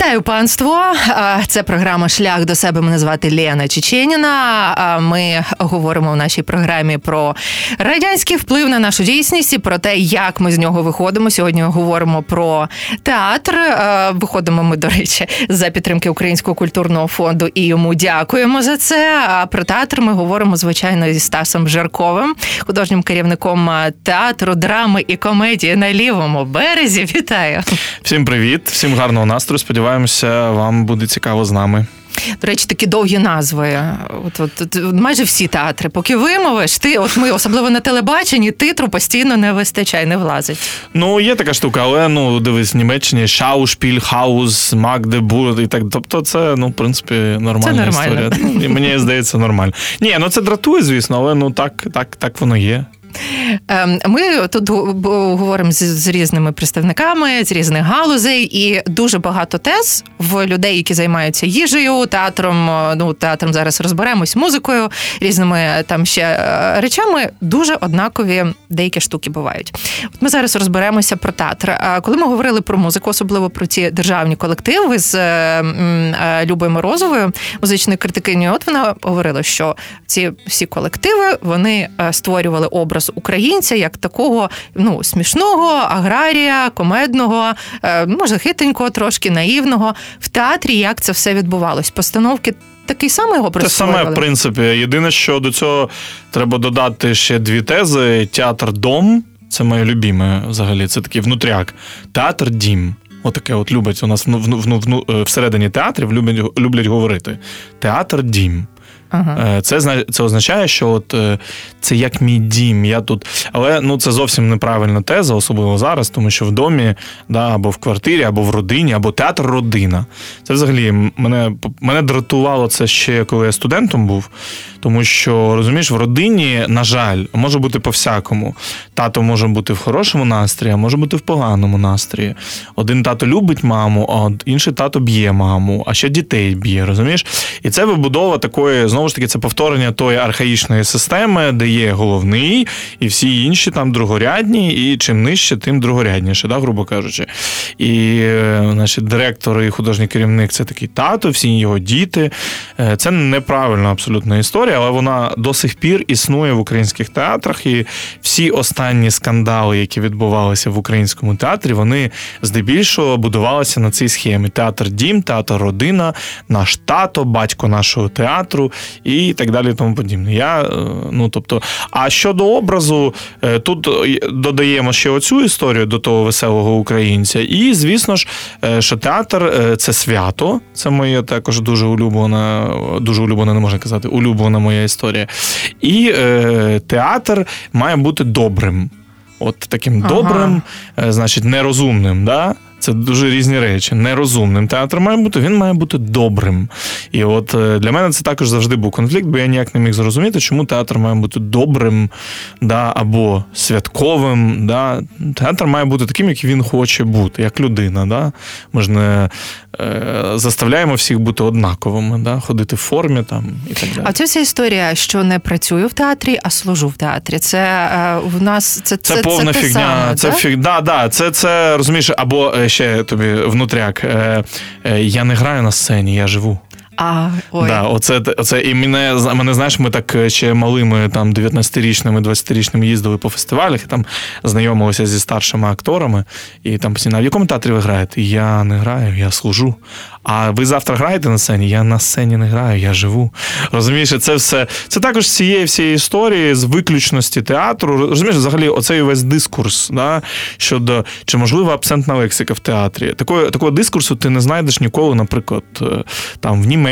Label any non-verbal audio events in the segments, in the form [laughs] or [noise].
Вітаю панство! Це програма Шлях до себе. Мене звати Лена Чеченіна. Ми говоримо в нашій програмі про радянський вплив на нашу дійсність і про те, як ми з нього виходимо. Сьогодні говоримо про театр. Виходимо ми, до речі, за підтримки Українського культурного фонду і йому дякуємо за це. А про театр ми говоримо звичайно зі Стасом Жарковим, художнім керівником театру, драми і комедії на лівому березі. Вітаю! Всім привіт, всім гарного настрою. Сподіваємося, вам буде цікаво з нами. До речі, такі довгі назви. От, от, от майже всі театри. Поки вимовиш, ти от ми особливо на телебаченні, титру постійно не вистачає, не влазить. Ну є така штука, але ну дивись, в Німеччині Шаушпіль, Хаус, Магдебург і так. Тобто, це ну в принципі нормальна це нормально. історія. І мені здається, нормально. Ні, ну це дратує, звісно, але ну так, так, так воно є. Ем, ми тут говоримо з різними представниками з різних галузей, і дуже багато тез в людей, які займаються їжею, театром. Ну театром зараз розберемось, музикою, різними там ще е, речами. Дуже однакові деякі штуки бувають. От ми зараз розберемося про театр. Коли ми говорили про музику, особливо про ці державні колективи з е, е, Любою Морозовою, музичною критикиною, от вона говорила, що ці всі колективи вони створювали образ образ українця як такого ну смішного аграрія, комедного, може хитенького, трошки наївного в театрі. Як це все відбувалось? Постановки. Такий самий образ Те саме, в принципі. Єдине, що до цього треба додати ще дві тези: театр дом це моє любіме взагалі. Це такий внутряк. Театр дім. Отаке от любить у нас в, в, в, е, всередині театрів люблять люблять говорити. Театр дім. Ага. Це це означає, що от е, це як мій дім. Я тут, але ну це зовсім неправильна теза, особливо зараз, тому що в домі, да, або в квартирі, або в родині, або театр родина. Це взагалі мене мене дратувало це ще коли я студентом був. Тому що розумієш, в родині, на жаль, може бути по-всякому. Тато може бути в хорошому настрої, а може бути в поганому настрої. Один тато любить маму, а інший тато б'є маму, а ще дітей б'є. Розумієш? І це вибудова такої знову ж таки це повторення тої архаїчної системи, де є головний, і всі інші там другорядні, і чим нижче, тим другорядніше, да, грубо кажучи. І е, значить, директор і художній керівник це такий тато, всі його діти. Е, це неправильна абсолютно історія, але вона до сих пір існує в українських театрах. І всі останні скандали, які відбувалися в українському театрі, вони здебільшого будувалися на цій схемі: театр дім, театр родина, наш тато, батько нашого театру і так далі, тому подібне. Я, е, ну тобто, а щодо образу, е, тут додаємо ще оцю історію до того веселого українця. І, звісно ж, е, що театр це свято. Це моє також дуже улюблена, дуже улюблена, не можна казати, улюблена моя історія. І е, театр має бути добрим. От таким ага. добрим, значить, нерозумним. Да? Це дуже різні речі. Нерозумним театр має бути, він має бути добрим. І от е, для мене це також завжди був конфлікт, бо я ніяк не міг зрозуміти, чому театр має бути добрим да, або святковим. Да. Театр має бути таким, як він хоче бути, як людина. Да. Ми ж не заставляємо всіх бути однаковими, да, ходити в формі там і так далі. А це вся історія, що не працюю в театрі, а служу в театрі. Це е, в нас це це, це повна це фігня. Саме, це фіг... да, да, це, це розумієш, або е, ще тобі внутряк. Е, е, я не граю на сцені, я живу. А, ой. Да, оце, оце, І мене, мене, знаєш, ми так е, ще малими там 19-річними, 20-річними їздили по фестивалях і там знайомилися зі старшими акторами. І там постійно, в якому театрі ви граєте? Я не граю, я служу. А ви завтра граєте на сцені? Я на сцені не граю, я живу. Розумієш, це все. Це також з цієї всієї історії, з виключності театру. Розумієш, взагалі, оцей весь дискурс да, щодо чи можлива абсентна лексика в театрі. Такого такого дискурсу ти не знайдеш ніколи, наприклад, е, там в Німеччині,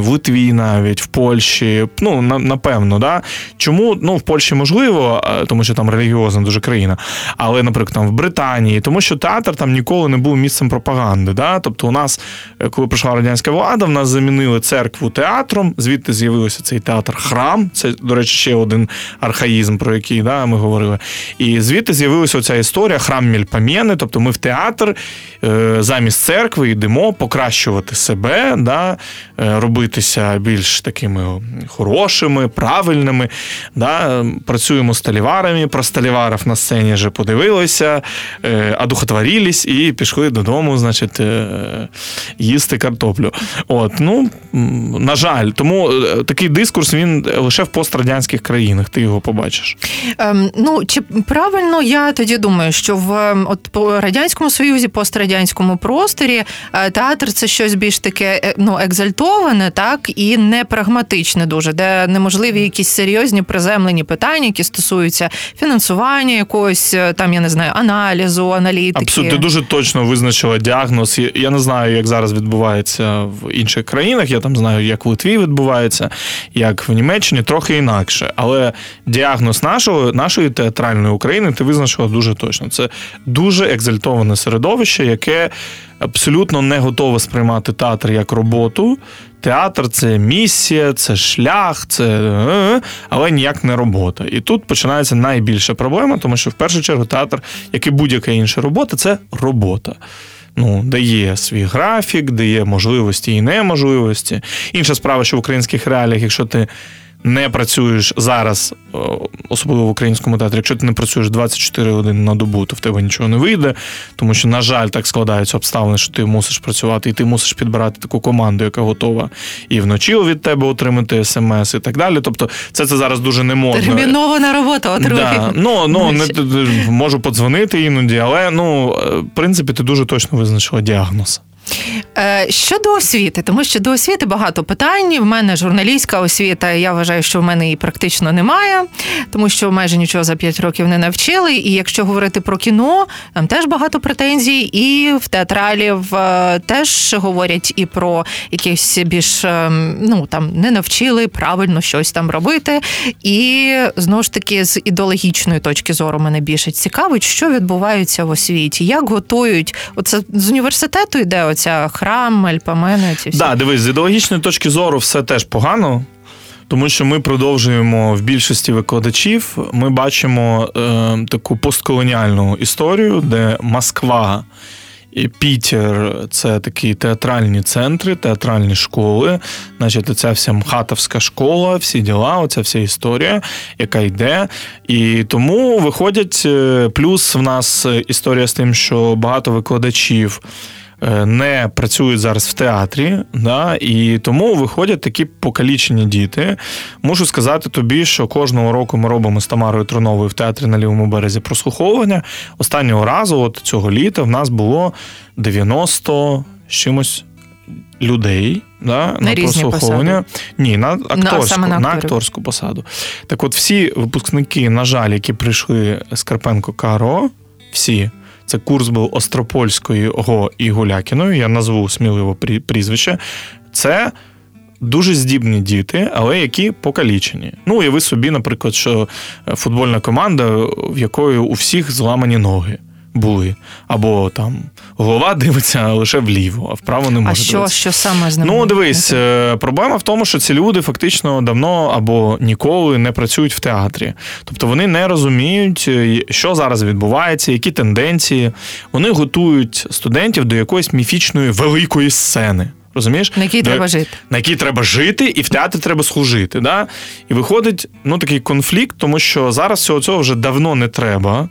в Литві, навіть в Польщі. Ну, на, напевно, да. Чому ну, в Польщі можливо, тому що там релігіозна дуже країна, але, наприклад, там в Британії, тому що театр там ніколи не був місцем пропаганди. Да? Тобто, у нас Е, коли прийшла радянська влада, в нас замінили церкву театром. Звідти з'явився цей театр-храм. Це, до речі, ще один архаїзм, про який да, ми говорили. І звідти з'явилася ця історія храм Мільпам'єни. Тобто ми в театр е, замість церкви йдемо покращувати себе, да, робитися більш такими хорошими, правильними. Да? Працюємо з таліварами, про сталіварів на сцені вже подивилися, е, одухотворились і пішли додому, значить, їсти картоплю. От, ну, На жаль, тому такий дискурс він лише в пострадянських країнах, ти його побачиш. Ем, ну, Чи правильно я тоді думаю, що в ем, от по радянському союзі, пострадянському просторі е, театр це щось більш таке е, ну, екзальтоване, так і не прагматичне дуже, де неможливі якісь серйозні приземлені питання, які стосуються фінансування якогось е, там, я не знаю, аналізу, аналітики. Абсолютно ти дуже точно визначила діагноз. Я не знаю, як зараз відбувається в інших країнах. Я там знаю, як в Литві відбувається, як в Німеччині, трохи інакше. Але діагноз нашого, нашої театральної України ти визначила дуже точно. Це дуже екзальтоване середовище, яке абсолютно не готове сприймати театр як роботу. Театр це місія, це шлях, це е, але ніяк не робота. І тут починається найбільша проблема, тому що в першу чергу театр, як і будь-яка інша робота, це робота. Ну, дає свій графік, дає можливості і неможливості. Інша справа, що в українських реаліях, якщо ти не працюєш зараз, особливо в українському театрі, якщо ти не працюєш 24 години на добу, то в тебе нічого не вийде, тому що, на жаль, так складаються обставини, що ти мусиш працювати, і ти мусиш підбирати таку команду, яка готова і вночі від тебе отримати смс і так далі. Тобто, це це зараз дуже не модно. Термінована робота отримати. Да. Ну, ну не можу подзвонити іноді, але ну, в принципі, ти дуже точно визначила діагноз. Е, щодо освіти, тому що до освіти багато питань. В мене журналістська освіта. Я вважаю, що в мене її практично немає, тому що майже нічого за 5 років не навчили. І якщо говорити про кіно, там теж багато претензій, і в театралів е, теж говорять і про якісь більш е, ну там не навчили правильно щось там робити. І знову ж таки, з ідеологічної точки зору мене більше цікавить, що відбувається в освіті, як готують оце з університету йде оця храм, ельпамени. Ці всі. Да, дивись, з ідеологічної точки зору все теж погано. Тому що ми продовжуємо в більшості викладачів. Ми бачимо е, таку постколоніальну історію, де Москва і Пітер це такі театральні центри, театральні школи. Значить, ця вся мхатовська школа, всі діла, оця вся історія, яка йде. І тому виходять е, плюс в нас історія з тим, що багато викладачів. Е, не працюють зараз в театрі, да, і тому виходять такі покалічені діти. Можу сказати тобі, що кожного року ми робимо з Тамарою Троновою в театрі на лівому березі прослуховування. Останнього разу, от цього літа, в нас було 90 чимось. Людей да, на, на прослуховування. Ні, на акторську на, на акторську посаду. Так от всі випускники, на жаль, які прийшли з Карпенко Каро, всі це курс був Остропольської ГО і Гулякіною. Я назву сміливо прізвище. Це. Дуже здібні діти, але які покалічені. Ну, уяви собі, наприклад, що футбольна команда, в якої у всіх зламані ноги були. Або там голова дивиться лише вліво, а вправо не може. А що що саме з ними? Ну, дивись, е, проблема в тому, що ці люди фактично давно або ніколи не працюють в театрі. Тобто вони не розуміють, е, що зараз відбувається, які тенденції. Вони готують студентів до якоїсь міфічної великої сцени. Розумієш? На якій треба жити. На якій треба жити, і в театрі треба служити. Да? І виходить ну, такий конфлікт, тому що зараз цього цього вже давно не треба.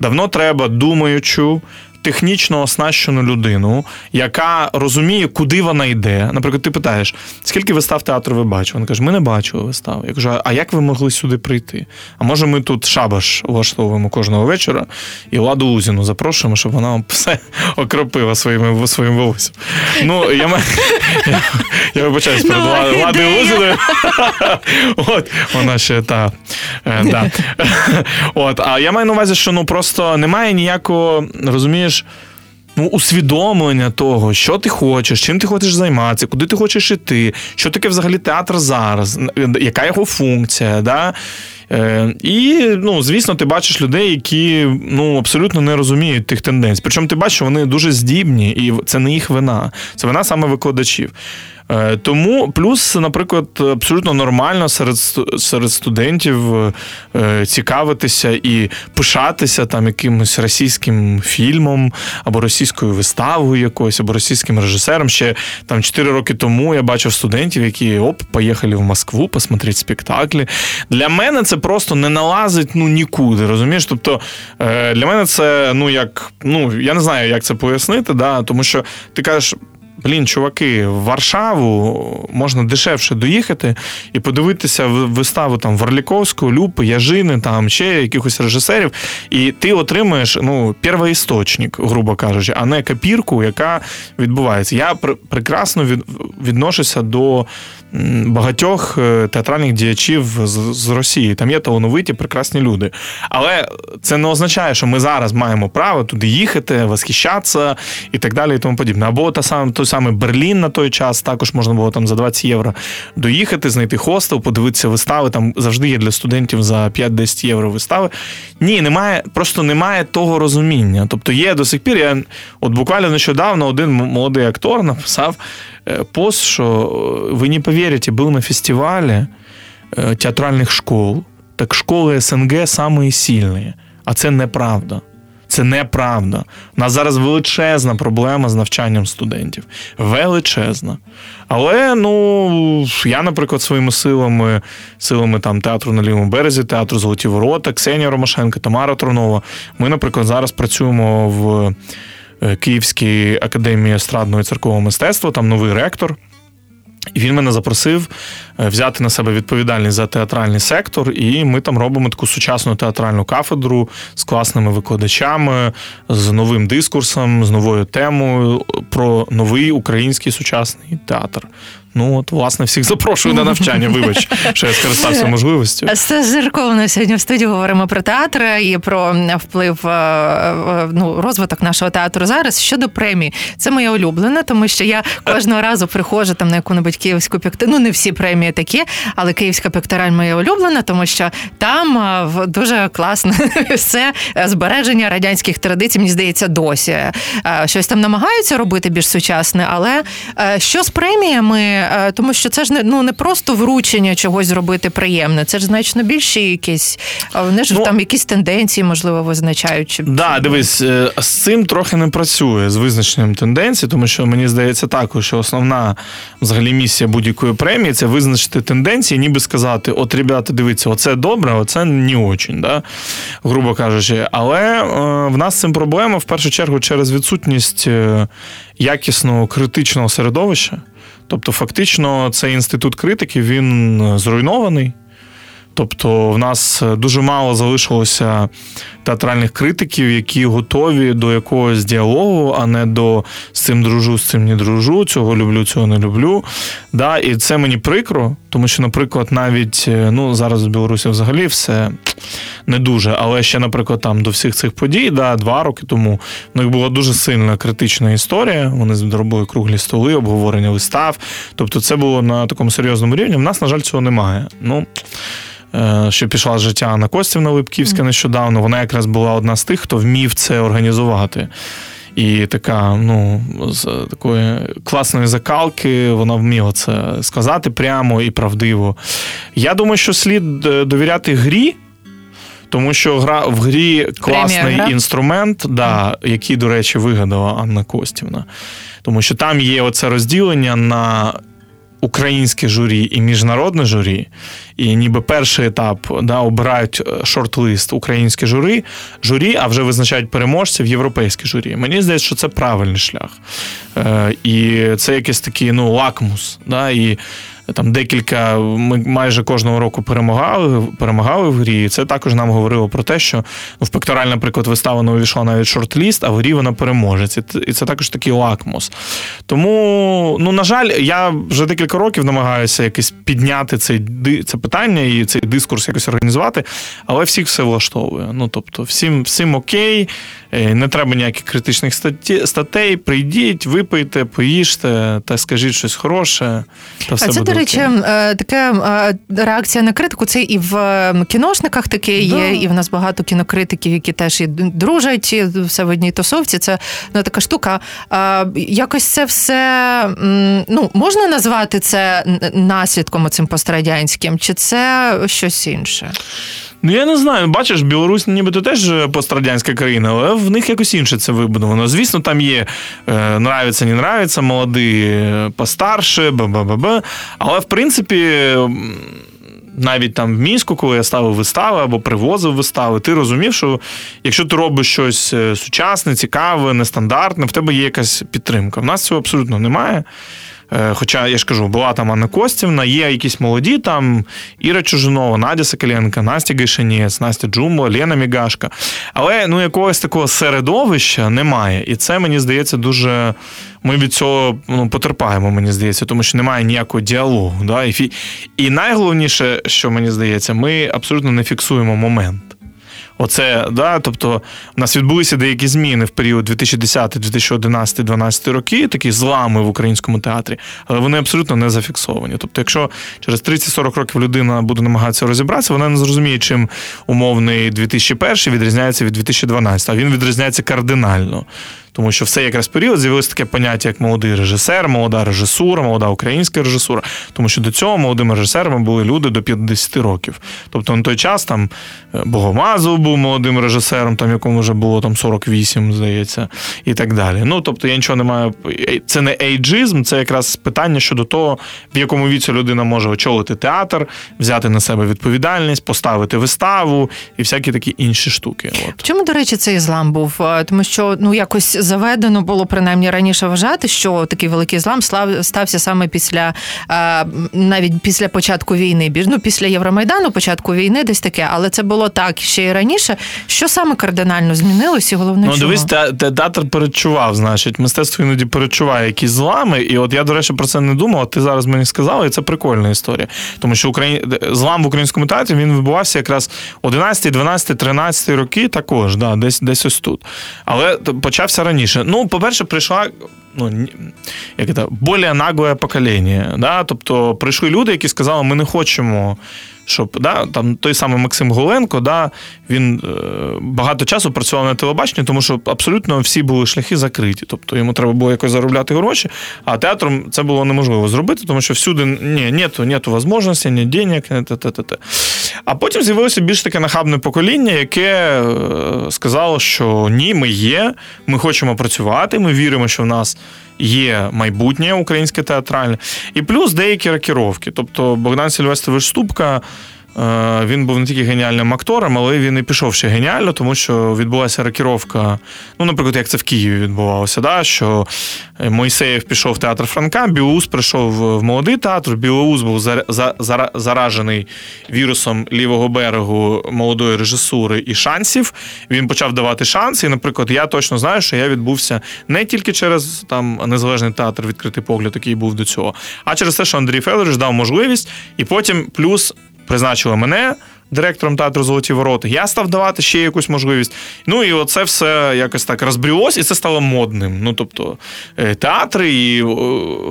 Давно треба думаючу, технічно оснащену людину, яка розуміє, куди вона йде. Наприклад, ти питаєш, скільки вистав театру ви бачили? Вона каже, ми не бачили вистав. Я кажу, а як ви могли сюди прийти? А може, ми тут шабаш влаштовуємо кожного вечора і Ладу Лузіну запрошуємо, щоб вона [laughs] все окропила своїм своїм волоссям. Ну, я я, я вибачаюсь перед Ладою Лузіною. От, вона ще та. Е, да. От, А я маю на увазі, що ну просто немає ніякого, розумієш маєш ну, усвідомлення того, що ти хочеш, чим ти хочеш займатися, куди ти хочеш іти, що таке взагалі театр зараз, яка його функція. Да? Е, І, ну, звісно, ти бачиш людей, які ну, абсолютно не розуміють тих тенденцій. Причому ти бачиш, що вони дуже здібні, і це не їх вина, це вина саме викладачів. Е, тому плюс, наприклад, абсолютно нормально серед серед студентів е, цікавитися і пишатися там якимось російським фільмом або російською виставою якоюсь, або російським режисером. Ще там 4 роки тому я бачив студентів, які оп, поїхали в Москву посмотрети спектаклі. Для мене це просто не налазить ну нікуди. Розумієш? Тобто е, для мене це ну як ну я не знаю, як це пояснити, да, тому що ти кажеш. Блін, чуваки, в Варшаву можна дешевше доїхати і подивитися виставу там Варліковського, Люпи, Яжини, там ще якихось режисерів, і ти отримуєш ну, первоісточник, грубо кажучи, а не копірку, яка відбувається. Я пр- прекрасно від- відношуся до багатьох е, театральних діячів з, з Росії. Там є талановиті, прекрасні люди. Але це не означає, що ми зараз маємо право туди їхати, восхищатися і так далі, і тому подібне. Або та саме той самий Берлін на той час також можна було там за 20 євро доїхати, знайти хостел, подивитися вистави. Там завжди є для студентів за 5-10 євро вистави. Ні, немає, просто немає того розуміння. Тобто є до сих пір. Я от буквально нещодавно один молодий актор написав. Э, пост, что вы не поверите, был на фестивале э, театральних школ. Так школи СНГ самые сильні. А це неправда. Це неправда. У нас зараз величезна проблема з навчанням студентів. Величезна. Але ну, я, наприклад, своїми силами, силами там театру на лівому березі, театру Золоті Ворота, Ксенія Ромашенко, Тамара Тронова. Ми, наприклад, зараз працюємо в. Е, Київській академії естрадного і церкового мистецтва, там новий ректор. І він мене запросив взяти на себе відповідальність за театральний сектор, і ми там робимо таку сучасну театральну кафедру з класними викладачами, з новим дискурсом, з новою темою про новий український сучасний театр. Ну от, власне, всіх запрошую на навчання. Вибач, що я скористався можливістю. Стас Зирковна сьогодні в студії говоримо про театр і про вплив е, е, ну, розвиток нашого театру зараз. Щодо премії, це моя улюблена, тому що я кожного разу приходжу там на яку-небудь київську пікту. Ну не всі премії такі, але київська пектораль моя улюблена, тому що там е, дуже класне [laughs] все збереження радянських традицій. Мені здається, досі щось там намагаються робити більш сучасне, але що з преміями? Е, тому що це ж не ну не просто вручення чогось зробити приємне, це ж значно більше якісь. Вони ж ну, там якісь тенденції, можливо, визначають. Да, дивись, е, з цим трохи не працює з визначенням тенденцій, тому що мені здається також, що основна взагалі місія будь-якої премії це визначити тенденції, ніби сказати: от, ребята, дивіться, оце добре, оце не очень, да? грубо кажучи. Але е, в нас цим проблема в першу чергу через відсутність якісного критичного середовища. Тобто, фактично, цей інститут критики він е, зруйнований. Тобто, в нас е, дуже мало залишилося театральних критиків, які готові до якогось діалогу, а не до з цим дружу, з цим не дружу, цього люблю, цього не люблю. Да, І це мені прикро, тому що, наприклад, навіть е, ну, зараз в Білорусі взагалі все не дуже. Але ще, наприклад, там до всіх цих подій, да, два роки тому в них була дуже сильна критична історія. Вони зробили круглі столи, обговорення вистав. Тобто, це було на такому серйозному рівні. В нас, на жаль, цього немає. Ну. Е, що пішла з життя Анна Костівна Липківська нещодавно. Вона якраз була одна з тих, хто вмів це організувати. І така, ну, з такої класної закалки, вона вміла це сказати прямо і правдиво. Я думаю, що слід е, довіряти грі. Тому що гра в грі класний гра? інструмент, да, який, до речі, вигадала Анна Костівна. Тому що там є оце розділення на українське журі і міжнародне журі, і ніби перший етап да, обирають е, шорт-лист українське журі, журі, а вже визначають переможців європейське журі. Мені здається, що це правильний шлях. Е, І це якийсь такий ну, лакмус. Да, і там декілька, ми майже кожного року перемагали перемагали в грі. І Це також нам говорило про те, що ну, в пектораль, наприклад, вистава не увійшла навіть шорт-ліст, а в грі вона переможець. І це також такий лакмус. Тому, ну, на жаль, я вже декілька років намагаюся якось підняти цей це питання і цей дискурс якось організувати, але всіх все влаштовує. Ну, тобто, всім, всім окей. Е, не треба ніяких критичних статей. Прийдіть, випийте, поїжте та скажіть щось хороше, та все а буде речі, така таке реакція на критику. Це і в кіношниках таке є, да. і в нас багато кінокритиків, які теж і дружать і все в одній тусовці. Це ну, така штука. Якось це все ну, можна назвати це наслідком цим пострадянським, чи це щось інше? Ну, я не знаю. Бачиш, Білорусь нібито теж пострадянська країна, але в них якось інше це вибудовано. Звісно, там є е, нравиться, не нравиться, молоді е, постарше, б-б-б-б. Але в принципі. Навіть там в мінську, коли я ставив вистави або привозив вистави, ти розумів, що якщо ти робиш щось е, сучасне, цікаве, нестандартне, в тебе є якась підтримка. В нас цього абсолютно немає. Е, хоча я ж кажу, була там Анна Костівна, є якісь молоді там Іра Чужинова, Надя Соколенко, Настя Гайшанець, Настя Джумбо, Лена Мігашка. Але ну якогось такого середовища немає. І це мені здається дуже. Ми від цього ну, потерпаємо, мені здається, тому що немає ніякого діалогу. Да? І найголовніше, що мені здається, ми абсолютно не фіксуємо момент. Оце, да, тобто, у нас відбулися деякі зміни в період 2010, 2011, 2012 роки, такі злами в українському театрі, але вони абсолютно не зафіксовані. Тобто, якщо через 30-40 років людина буде намагатися розібратися, вона не зрозуміє, чим умовний 2001 відрізняється від 2012, а він відрізняється кардинально. Тому що все якраз період з'явилось таке поняття, як молодий режисер, молода режисура, молода українська режисура. Тому що до цього молодими режисерами були люди до 50 років. Тобто на той час там е, Богомазов був молодим режисером, там якому вже було там 48, здається, і так далі. Ну тобто я нічого не маю. Це не ейджизм, це якраз питання щодо того, в якому віці людина може очолити театр, взяти на себе відповідальність, поставити виставу і всякі такі інші штуки. От. Чому, до речі, цей злам був? Тому що ну якось заведено було принаймні раніше вважати, що такий великий злам стався саме після навіть після початку війни. ну, після Євромайдану, початку війни, десь таке, але це було так ще й раніше. Що саме кардинально змінилось, і головне, ну чого? дивись, театр перечував, значить, мистецтво іноді перечуває якісь злами. І от я, до речі, про це не думав. Ти зараз мені сказала, і це прикольна історія. Тому що Україн... злам в українському театрі він відбувався якраз 11, 12, 13 роки, також, да, десь десь ось тут. Але почався раніше раніше. Ну, по-перше, прийшла ну, як це, більш нагле покоління. Да? Тобто прийшли люди, які сказали, ми не хочемо щоб да, там той самий Максим Голенко, да, він е, багато часу працював на телебаченні, тому що абсолютно всі були шляхи закриті. Тобто йому треба було якось заробляти гроші, а театром це було неможливо зробити, тому що всюди ні, нету, нету можливості, ні денег, ні те-те-те. А потім з'явилося більш таке нахабне покоління, яке е, сказало, що ні, ми є, ми хочемо працювати, ми віримо, що в нас є майбутнє українське театральне, і плюс деякі рокіровки. Тобто Богдан Сільвестрович Ступка він був не тільки геніальним актором, але він і пішов ще геніально, тому що відбулася рокіровка. Ну, наприклад, як це в Києві відбувалося, да? що Мойсеєв пішов в театр Франка, Білоус прийшов в молодий театр. Білоус був заражений вірусом лівого берегу молодої режисури і шансів. Він почав давати шанси. І, наприклад, я точно знаю, що я відбувся не тільки через там незалежний театр, відкритий погляд, який був до цього, а через те, що Андрій Федорович дав можливість, і потім плюс призначили мене директором театру Золоті ворота. Я став давати ще якусь можливість. Ну і оце все якось так розбрілось, і це стало модним. Ну тобто е, театри і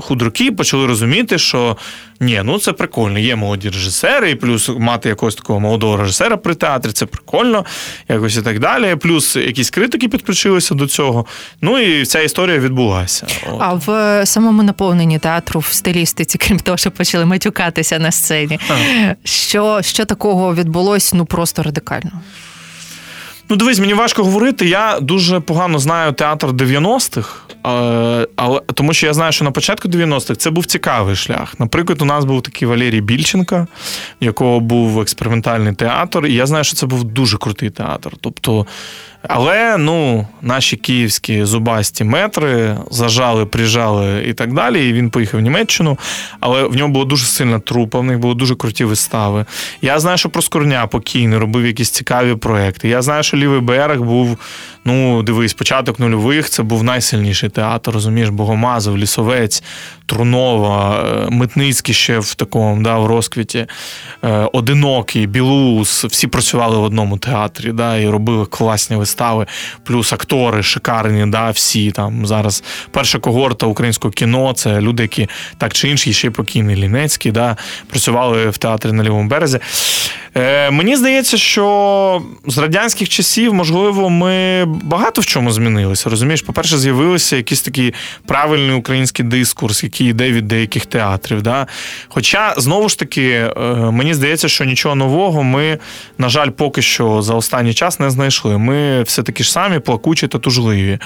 худруки почали розуміти, що ні, ну це прикольно. Є молоді режисери, і плюс мати якогось такого молодого режисера при театрі, це прикольно, якось і так далі. Плюс якісь критики підключилися до цього. Ну і ця історія відбулася. От. А в самому наповненні театру в стилістиці, [laughs] крім того, що почали матюкатися на сцені, що, що такого відбулось ну просто радикально? Ну, дивись, мені важко говорити. Я дуже погано знаю театр 90-х, але тому що я знаю, що на початку 90-х це був цікавий шлях. Наприклад, у нас був такий Валерій Більченко, якого був експериментальний театр, і я знаю, що це був дуже крутий театр. Тобто але ну, наші київські зубасті метри зажали, прижали і так далі. І він поїхав в Німеччину, але в нього була дуже сильна трупа, в них були дуже круті вистави. Я знаю, що Проскурня покійний робив якісь цікаві проекти. Я знаю, що лівий берег був. Ну, дивись, початок нульових це був найсильніший театр, розумієш, Богомазов, Лісовець, Трунова, е, Митницький ще в такому да, в розквіті, е, Одинокий, Білус. Всі працювали в одному театрі да, і робили класні вистави плюс актори шикарні, да, всі там зараз перша когорта українського кіно це люди, які так чи інші, ще й покійний Лінецький, да, працювали в театрі на лівому березі. Е, Мені здається, що з радянських часів, можливо, ми багато в чому змінилися. Розумієш, по-перше, з'явилися якийсь такий правильний український дискурс, який йде від деяких театрів. Да? Хоча, знову ж таки, е, мені здається, що нічого нового ми, на жаль, поки що за останній час не знайшли. Ми все таки ж самі плакучі та тужливі.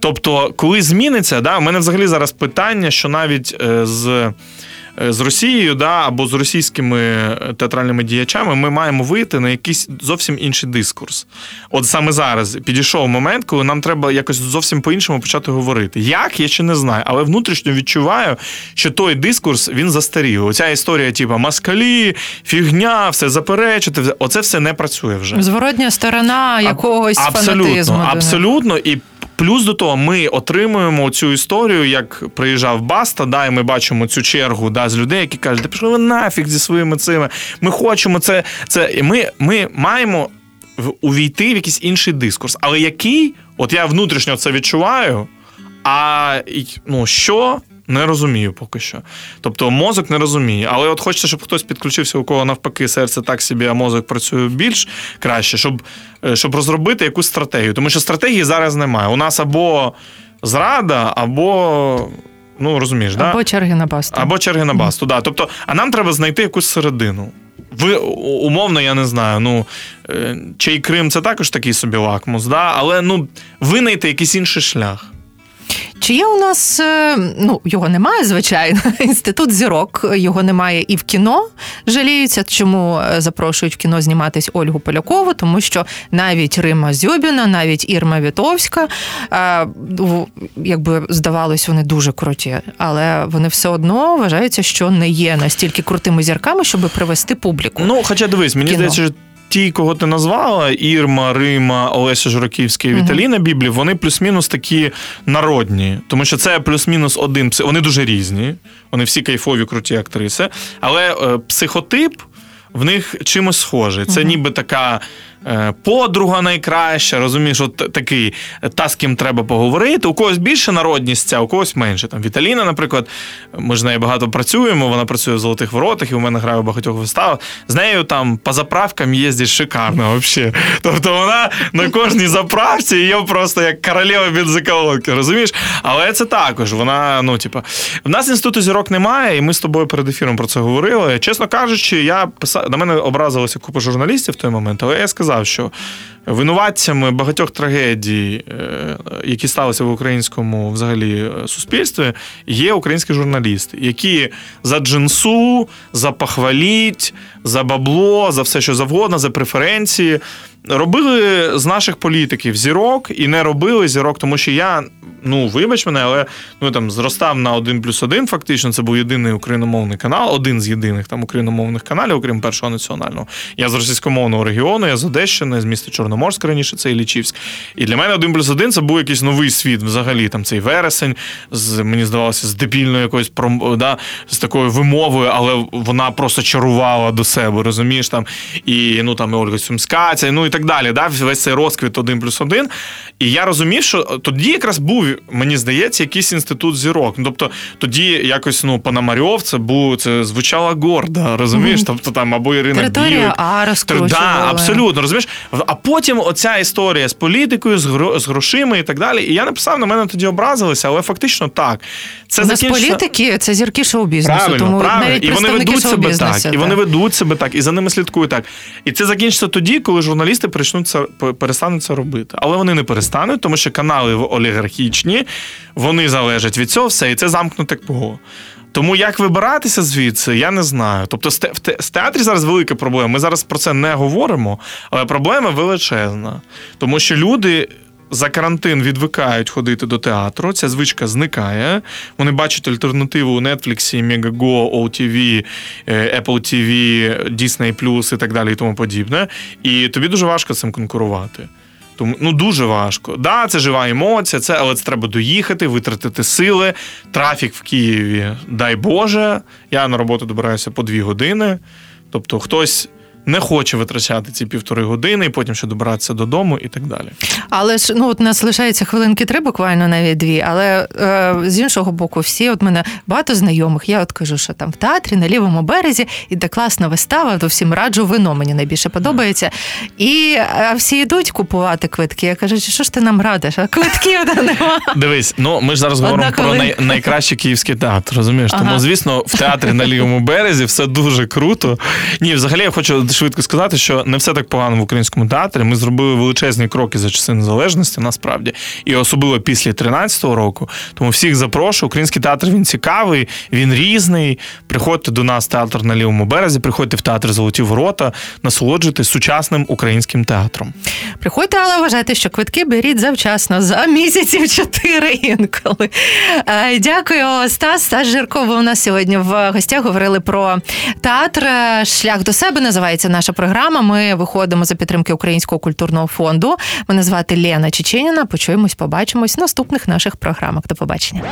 Тобто, коли зміниться, да, у мене взагалі зараз питання, що навіть е, з. Е, з Росією, да, або з російськими е, театральними діячами, ми маємо вийти на якийсь зовсім інший дискурс. От саме зараз підійшов момент, коли нам треба якось зовсім по-іншому почати говорити. Як я ще не знаю, але внутрішньо відчуваю, що той дискурс він застарів. Оця історія, типу, москалі, фігня, все заперечити, оце все не працює вже. Зворотня сторона якогось абсолютно, фанатизму. Абсолютно. І Плюс до того, ми отримуємо цю історію, як приїжджав Баста, да, і ми бачимо цю чергу да, з людей, які кажуть, та пішли ви нафіг зі своїми цими. Ми хочемо це. це. І ми, ми маємо увійти в якийсь інший дискурс. Але який, от я внутрішньо це відчуваю, а ну, що не розумію поки що. Тобто мозок не розуміє. Але от хочеться, щоб хтось підключився, у кого навпаки серце так собі, а мозок працює більш краще, щоб е, щоб розробити якусь стратегію. Тому що стратегії зараз немає. У нас або зрада, або. Ну, розумієш, Або да? черги на басту. Або черги на басту, mm. да. Тобто, а нам треба знайти якусь середину. Ви умовно, я не знаю. Ну е, чий Крим це також такий собі лакмус, да? але ну винайти якийсь інший шлях. Чи є у нас, е, ну його немає, звичайно, [laughs] інститут зірок, його немає і в кіно. Жаліються, чому е, запрошують в кіно зніматись Ольгу Полякову, тому що навіть Рима Зюбіна, навіть Ірма Вітовська, е, якби здавалось, вони дуже круті, але вони все одно вважаються, що не є настільки крутими зірками, щоб привести публіку. Ну, хоча дивись, мені кіно. здається, ті, кого ти назвала, Ірма, Рима, Олеся Жураківська і Віталіна Біблі, вони плюс-мінус такі народні, тому що це плюс-мінус один Вони дуже різні, вони всі кайфові, круті актриси, але е, психотип в них чимось схожий. Це ніби така подруга найкраща, розумієш, от такий та, з ким треба поговорити. У когось більше народність, а у когось менше. Там Віталіна, наприклад, ми ж з нею багато працюємо, вона працює в золотих воротах і у мене грає в багатьох виставах. З нею там по заправкам їздить шикарно взагалі. Тобто вона на кожній заправці її просто як королева бензоколонки, розумієш? Але це також. Вона, ну, типа, в нас інституту зірок немає, і ми з тобою перед ефіром про це говорили. Чесно кажучи, я писав, на мене образилася купа журналістів в той момент, але я сказав сказав, що винуватцями багатьох трагедій, е, які сталися в українському взагалі е, суспільстві, є українські журналісти, які за джинсу, за похваліть, за бабло, за все, що завгодно, за преференції робили з наших політиків зірок і не робили зірок, тому що я, ну вибач мене, але ну там зростав на один плюс один. Фактично, це був єдиний україномовний канал, один з єдиних там україномовних каналів, окрім першого національного. Я з російськомовного регіону, я з Одещини, з міста Чорноморськ раніше це Ілічівськ. І для мене один плюс один це був якийсь новий світ. Взагалі там цей вересень, з мені здавалося, з дебільною якоюсь да, з такою вимовою, але вона просто чарувала до себе, розумієш там. І ну там і Ольга Сумська, це ну і так далі. Да? Весь цей розквіт один плюс один. І я розумів, що тоді якраз був, мені здається, якийсь інститут зірок. Ну, Тобто тоді якось ну, Пономарьов це був це звучало гордо, розумієш? Mm-hmm. Тобто там або Ірина Територія Білик. Да, абсолютно розумієш. А потім оця історія з політикою, з, гро, з грошима і так далі. І я написав, на мене тоді образилися, але фактично так. Це У нас закінчено... політики це зірки шоу-бізнесу. Правильно, тому правильно. навіть і вони ведуть себе так, так, і вони ведуть себе так, і за ними слідкують так. І це закінчиться тоді, коли журналісти почнуть це перестануть це робити. Але вони не перестануть, тому що канали олігархічні, вони залежать від цього все, і це замкнуте кого. Тому як вибиратися звідси, я не знаю. Тобто, в театрі зараз велика проблема. Ми зараз про це не говоримо, але проблема величезна. Тому що люди. За карантин відвикають ходити до театру, ця звичка зникає. Вони бачать альтернативу у Netflix, Megago, OTV, Apple TV, Disney+, і так далі, і тому подібне. І тобі дуже важко цим конкурувати. Тому ну дуже важко. Да, це жива емоція, це, але це треба доїхати, витратити сили. Трафік в Києві, дай Боже. Я на роботу добираюся по дві години. Тобто, хтось не хоче витрачати ці півтори години, і потім ще добратися додому і так далі. Але ж ну от нас лишається хвилинки три, буквально навіть дві. Але е, з іншого боку, всі от мене багато знайомих. Я от кажу, що там в театрі на лівому березі іде класна вистава, то всім раджу вино мені найбільше подобається. І а всі йдуть купувати квитки. Я кажу, що ж ти нам радиш? А квитків нема. Дивись, ну ми ж зараз говоримо про най, найкращий київський театр. Розумієш? Ага. Тому, звісно, в театрі на лівому березі все дуже круто. Ні, взагалі я хочу швидко сказати, що не все так погано в українському театрі. Ми зробили величезні кроки за часи незалежності, насправді, і особливо після 13-го року. Тому всіх запрошую. Український театр він цікавий, він різний. Приходьте до нас, театр на лівому березі, приходьте в театр Золоті Ворота, насолоджуйтесь сучасним українським театром. Приходьте, але вважайте, що квитки беріть завчасно за місяців чотири інколи. Е, дякую, Стас. Стас Жирков у нас сьогодні в гостях говорили про театр. Шлях до себе називається наша програма. Ми виходимо за підтримки Українського культурного фонду. Мене звати Лена Чеченіна. Почуємось, побачимось в наступних наших програмах. До побачення.